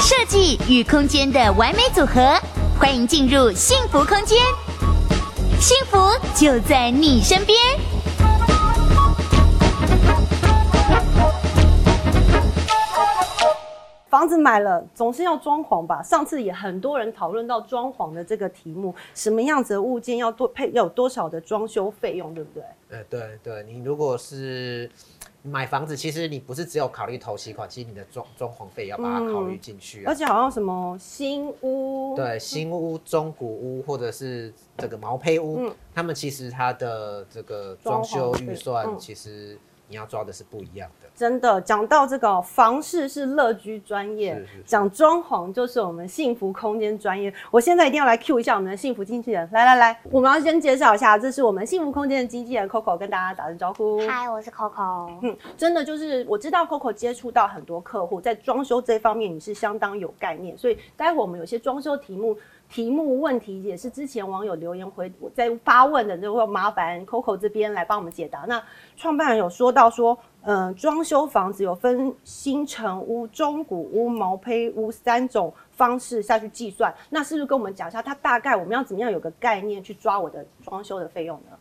设计与空间的完美组合，欢迎进入幸福空间，幸福就在你身边。房子买了，总是要装潢吧？上次也很多人讨论到装潢的这个题目，什么样子的物件要多配，要有多少的装修费用，对不对？呃，对对，你如果是。买房子其实你不是只有考虑头期款，其实你的装装潢费要把它考虑进去、啊嗯、而且好像什么新屋，对，新屋、中古屋或者是这个毛坯屋，嗯、他们其实它的这个装修预算其实。你要抓的是不一样的，真的。讲到这个房事是乐居专业，讲装潢就是我们幸福空间专业。我现在一定要来 cue 一下我们的幸福经纪人，来来来，我们要先介绍一下，这是我们幸福空间的经纪人 Coco，跟大家打声招呼。嗨，我是 Coco。嗯，真的就是我知道 Coco 接触到很多客户，在装修这方面你是相当有概念，所以待会我们有些装修题目。题目问题也是之前网友留言回在发问的，就会麻烦 Coco 这边来帮我们解答。那创办人有说到说，嗯、呃，装修房子有分新成屋、中古屋、毛坯屋三种方式下去计算，那是不是跟我们讲一下，它大概我们要怎么样有个概念去抓我的装修的费用呢？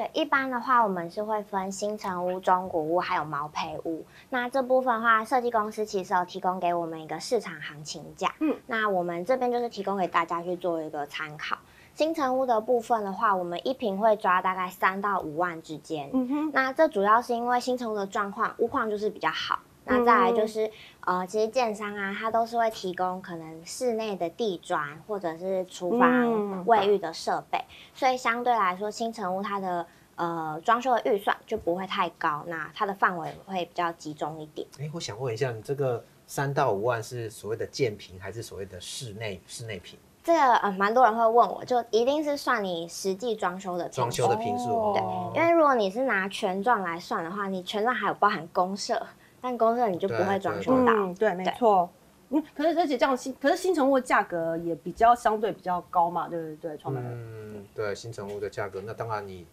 对，一般的话，我们是会分新城屋、中古屋还有毛坯屋。那这部分的话，设计公司其实有提供给我们一个市场行情价。嗯，那我们这边就是提供给大家去做一个参考。新城屋的部分的话，我们一平会抓大概三到五万之间。嗯哼，那这主要是因为新城屋的状况，屋况就是比较好。那再来就是，嗯、呃，其实建商啊，它都是会提供可能室内的地砖或者是厨房、卫浴的设备，嗯、所以相对来说，新成屋它的呃装修的预算就不会太高，那它的范围会比较集中一点。哎、欸，我想问一下，你这个三到五万是所谓的建平，还是所谓的室内室内平？这个呃，蛮多人会问我，就一定是算你实际装修的装修的平数，哦、对，因为如果你是拿全幢来算的话，你全幢还有包含公设。但公社你就不会装修到，嗯，对，没错。嗯，可是而且这样新，可是新成屋的价格也比较相对比较高嘛，对不对？创办人，嗯，对，新成屋的价格，那当然你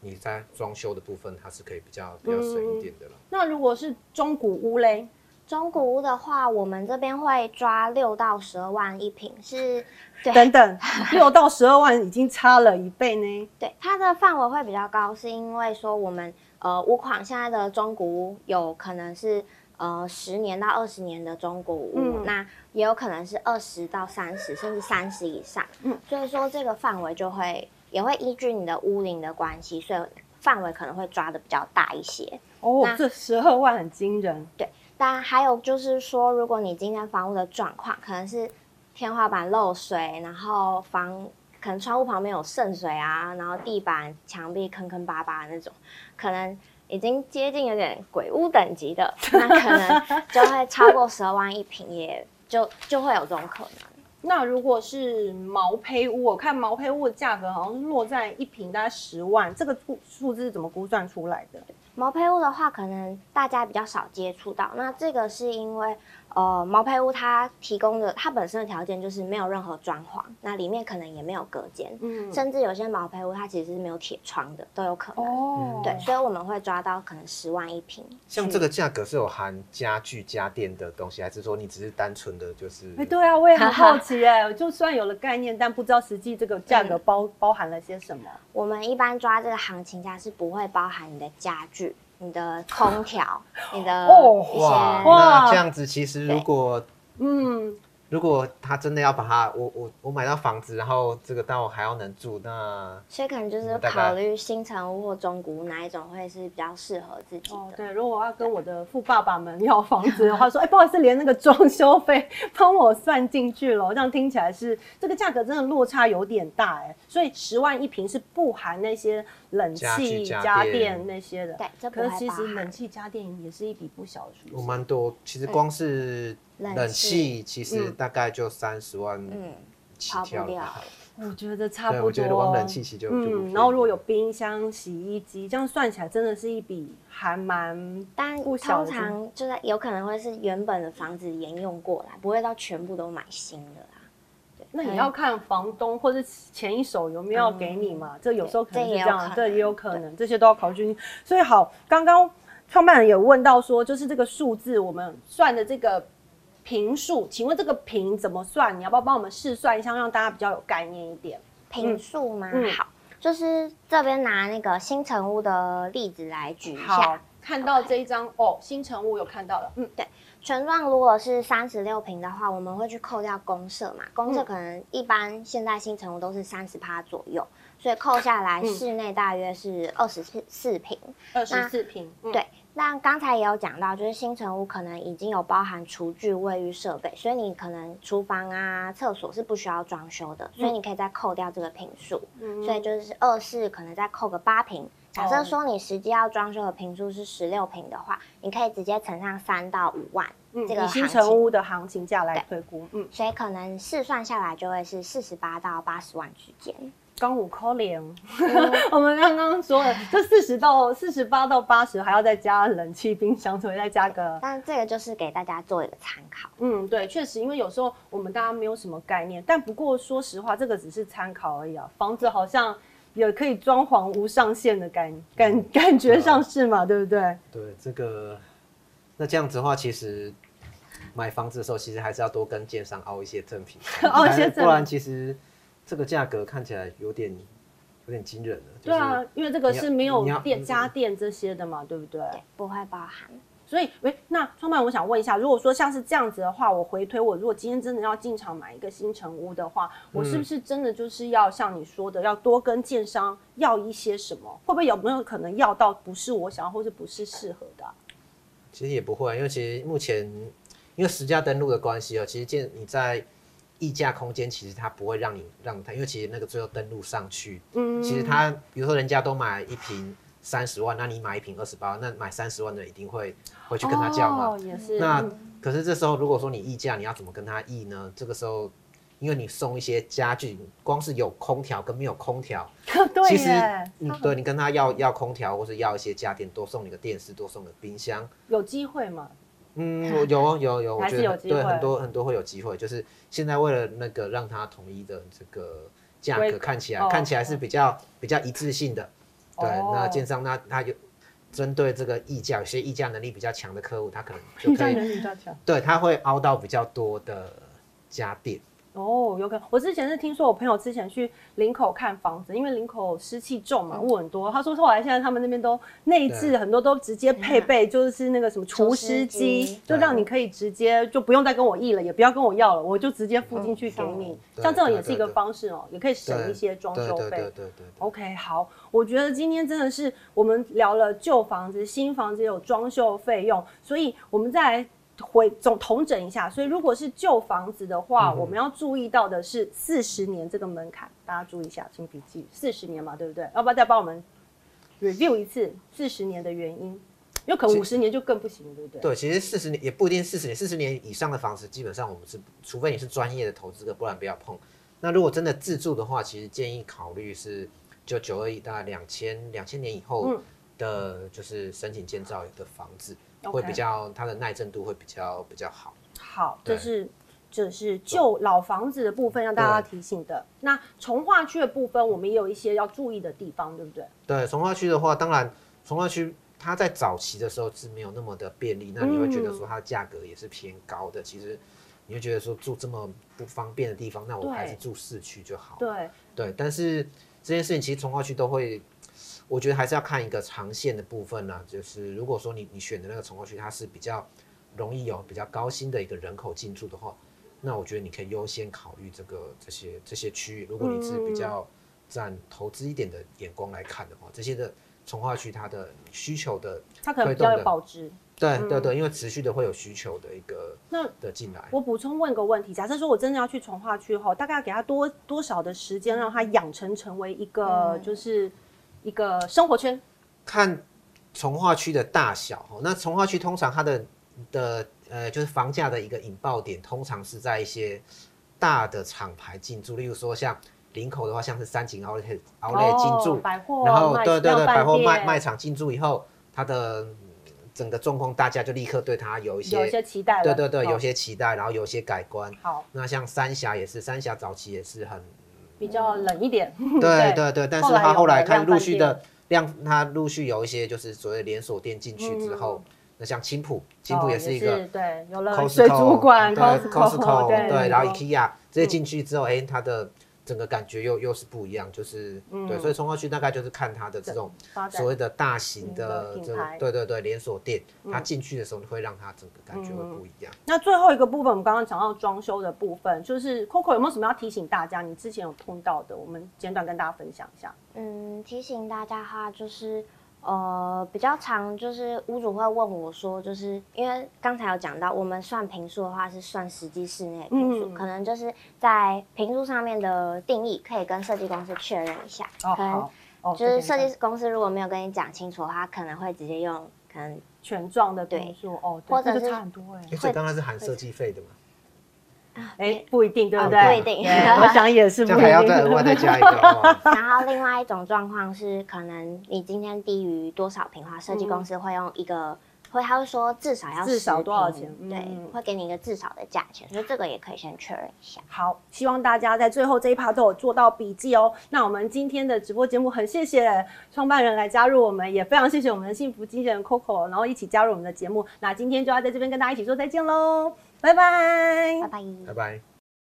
你在装修的部分，它是可以比较比较省一点的了。那如果是中古屋嘞？中古屋的话，我们这边会抓六到十二万一平，是，对，等等，六到十二万已经差了一倍呢。对，它的范围会比较高，是因为说我们。呃，屋况现在的中古屋有可能是呃十年到二十年的中古屋，嗯、那也有可能是二十到三十，甚至三十以上。嗯，所以说这个范围就会也会依据你的屋龄的关系，所以范围可能会抓的比较大一些。哦，那这十二万很惊人。对，当然还有就是说，如果你今天房屋的状况可能是天花板漏水，然后房。可能窗户旁边有渗水啊，然后地板、墙壁坑坑巴巴的那种，可能已经接近有点鬼屋等级的，那可能 就会超过十二万一平，也就就会有这种可能。那如果是毛坯屋，我看毛坯屋的价格好像是落在一平大概十万，这个数数字是怎么估算出来的？毛坯屋的话，可能大家比较少接触到，那这个是因为。呃，毛坯屋它提供的它本身的条件就是没有任何装潢，那里面可能也没有隔间，嗯，甚至有些毛坯屋它其实是没有铁窗的，都有可能。哦，对，所以我们会抓到可能十万一平。像这个价格是有含家具家电的东西，还是说你只是单纯的就是？哎、欸，对啊，我也很好奇哎、欸，就算有了概念，但不知道实际这个价格包、嗯、包含了些什么。我们一般抓这个行情价是不会包含你的家具。你的空调，你的一些哇，那这样子其实如果嗯。如果他真的要把它，我我我买到房子，然后这个但我还要能住，那所以可能就是考虑新成屋或中古屋哪一种会是比较适合自己的。哦，对，如果我要跟我的富爸爸们要房子的话，说，哎、欸，不好意思，连那个装修费帮我算进去了，这样听起来是这个价格真的落差有点大哎。所以十万一平是不含那些冷气家，家电那些的。对，这可是其实冷气家电也是一笔不小的数。我蛮多，其实光是。冷气其实大概就三十万起跳了，我觉得差不多。我觉得光冷气就嗯，然后如果有冰箱、洗衣机，这样算起来真的是一笔还蛮但通常就是有可能会是原本的房子沿用过来，不会到全部都买新的啦。对，那你要看房东或者前一手有没有给你嘛？嗯、这有时候可能是这样，这也有可能，这些都要考虑。所以好，刚刚创办人有问到说，就是这个数字我们算的这个坪数，请问这个平怎么算？你要不要帮我们试算一下，让大家比较有概念一点？平数吗？嗯、好，就是这边拿那个新成屋的例子来举一下。看到这一张哦，新成屋有看到了，嗯，对。全幢如果是三十六平的话，我们会去扣掉公社嘛？公社可能一般现在新成屋都是三十趴左右，所以扣下来室内大约是二十四四坪。二十四平，对。那刚才也有讲到，就是新城屋可能已经有包含厨具、卫浴设备，所以你可能厨房啊、厕所是不需要装修的，所以你可以再扣掉这个坪数。嗯，所以就是二室可能再扣个八坪。假设说你实际要装修的坪数是十六坪的话，你可以直接乘上三到五万，嗯，这个新城屋的行情价来推估，嗯，所以可能试算下来就会是四十八到八十万之间。刚五扣零，我们刚刚说了，这四十到四十八到八十还要再加冷气、冰箱，所以再加个。但这个就是给大家做一个参考。嗯，对，确实，因为有时候我们大家没有什么概念，但不过说实话，这个只是参考而已啊。房子好像。也可以装潢无上限的感感感觉上是嘛，对不对？对，这个那这样子的话，其实买房子的时候，其实还是要多跟建商凹一些赠品，凹一些赠品，不然其实这个价格看起来有点有点惊人了。对啊，因为这个是没有电家电这些的嘛，对不对？对，不会包含。所以，喂，那创办人，我想问一下，如果说像是这样子的话，我回推，我如果今天真的要进场买一个新城屋的话，我是不是真的就是要像你说的，要多跟建商要一些什么？会不会有没有可能要到不是我想要，或是不是适合的啊？其实也不会，因为其实目前因为实价登录的关系哦，其实建你在议价空间，其实它不会让你让它，因为其实那个最后登录上去，嗯，其实它比如说人家都买一瓶。三十万，那你买一瓶二十八万，那买三十万的一定会会去跟他叫嘛？哦，也是。那可是这时候，如果说你议价，你要怎么跟他议呢？这个时候，因为你送一些家具，光是有空调跟没有空调，对其实你对你跟他要要空调，或是要一些家电，多送你个电视，多送个冰箱，有机会吗？嗯，有有有，我觉得对很多很多会有机会。就是现在为了那个让它统一的这个价格看起来看起来是比较比较一致性的。对，那建商那他就针对这个议价，有些议价能力比较强的客户，他可能就可以，对，他会凹到比较多的家电。哦，有可能。我之前是听说，我朋友之前去林口看房子，因为林口湿气重嘛，雾很多。他说后来现在他们那边都内置很多，都直接配备，就是那个什么除湿机，就让你可以直接就不用再跟我议了，也不要跟我要了，我就直接付进去给你。像这种也是一个方式哦，也可以省一些装修费。对对对。OK，好，我觉得今天真的是我们聊了旧房子、新房子有装修费用，所以我们再来。回总统整一下，所以如果是旧房子的话，嗯、我们要注意到的是四十年这个门槛，大家注意一下，请笔记，四十年嘛，对不对？要不要再帮我们 review 一次四十年的原因？有可能五十年就更不行，对不对？对，其实四十年也不一定，四十年，四十年以上的房子，基本上我们是，除非你是专业的投资客，不然不要碰。那如果真的自住的话，其实建议考虑是就九二一大概两千两千年以后的，就是申请建造的房子。会比较它的耐震度会比较比较好。好，这是这是旧老房子的部分，让大家提醒的。那从化区的部分，我们也有一些要注意的地方，对不对？对，从化区的话，当然从化区它在早期的时候是没有那么的便利，那你会觉得说它的价格也是偏高的。嗯、其实你会觉得说住这么不方便的地方，那我还是住市区就好。对对，但是这件事情其实从化区都会。我觉得还是要看一个长线的部分呢、啊，就是如果说你你选的那个重化区，它是比较容易有比较高薪的一个人口进驻的话，那我觉得你可以优先考虑这个这些这些区域。如果你是比较占投资一点的眼光来看的话，这些的重化区它的需求的，它可能比较有保值。对对对，因为持续的会有需求的一个那的进来。我补充问个问题，假设说我真的要去从化区后，大概要给他多多少的时间，让他养成成为一个就是。一个生活圈，看从化区的大小。那从化区通常它的的呃，就是房价的一个引爆点，通常是在一些大的厂牌进驻，例如说像林口的话，像是三井奥莱奥莱进驻，百货，然后对对对，百货卖卖场进驻以后，它的整个状况，大家就立刻对它有一些有一些期待，对对对，哦有些期待，然后有些改观。好，那像三峡也是，三峡早期也是很比较冷一点，对 对。对，但是他后来看陆续的量量，他陆续有一些就是所谓连锁店进去之后，那像青浦，青浦也是一个对，有了水族馆，对，Costco，对，然后 IKEA 这些进去之后，哎，它的。整个感觉又又是不一样，就是、嗯、对，所以冲过去大概就是看它的这种所谓的大型的这种对对对连锁店，它进去的时候会让它整个感觉会不一样。嗯、那最后一个部分，我们刚刚讲到装修的部分，就是 Coco 有没有什么要提醒大家？你之前有碰到的，我们简短跟大家分享一下。嗯，提醒大家哈，就是。呃，比较常就是屋主会问我说，就是因为刚才有讲到，我们算平数的话是算实际室内平数，嗯、可能就是在平数上面的定义可以跟设计公司确认一下。哦，可能就是设计公司如果没有跟你讲清楚的话，可能会直接用可能全幢的坪数哦，或者是差很多哎、欸。所以刚刚是含设计费的嘛？哎，不一定，对不对？不一定，我想也是不一定。还要再额外再加一个。然后另外一种状况是，可能你今天低于多少平的话，设计公司会用一个，会他会说至少要至少多少钱？对，会给你一个至少的价钱，所以这个也可以先确认一下。好，希望大家在最后这一趴都有做到笔记哦。那我们今天的直播节目很谢谢创办人来加入我们，也非常谢谢我们的幸福经纪人 Coco，然后一起加入我们的节目。那今天就要在这边跟大家一起说再见喽。拜拜，拜拜，拜拜。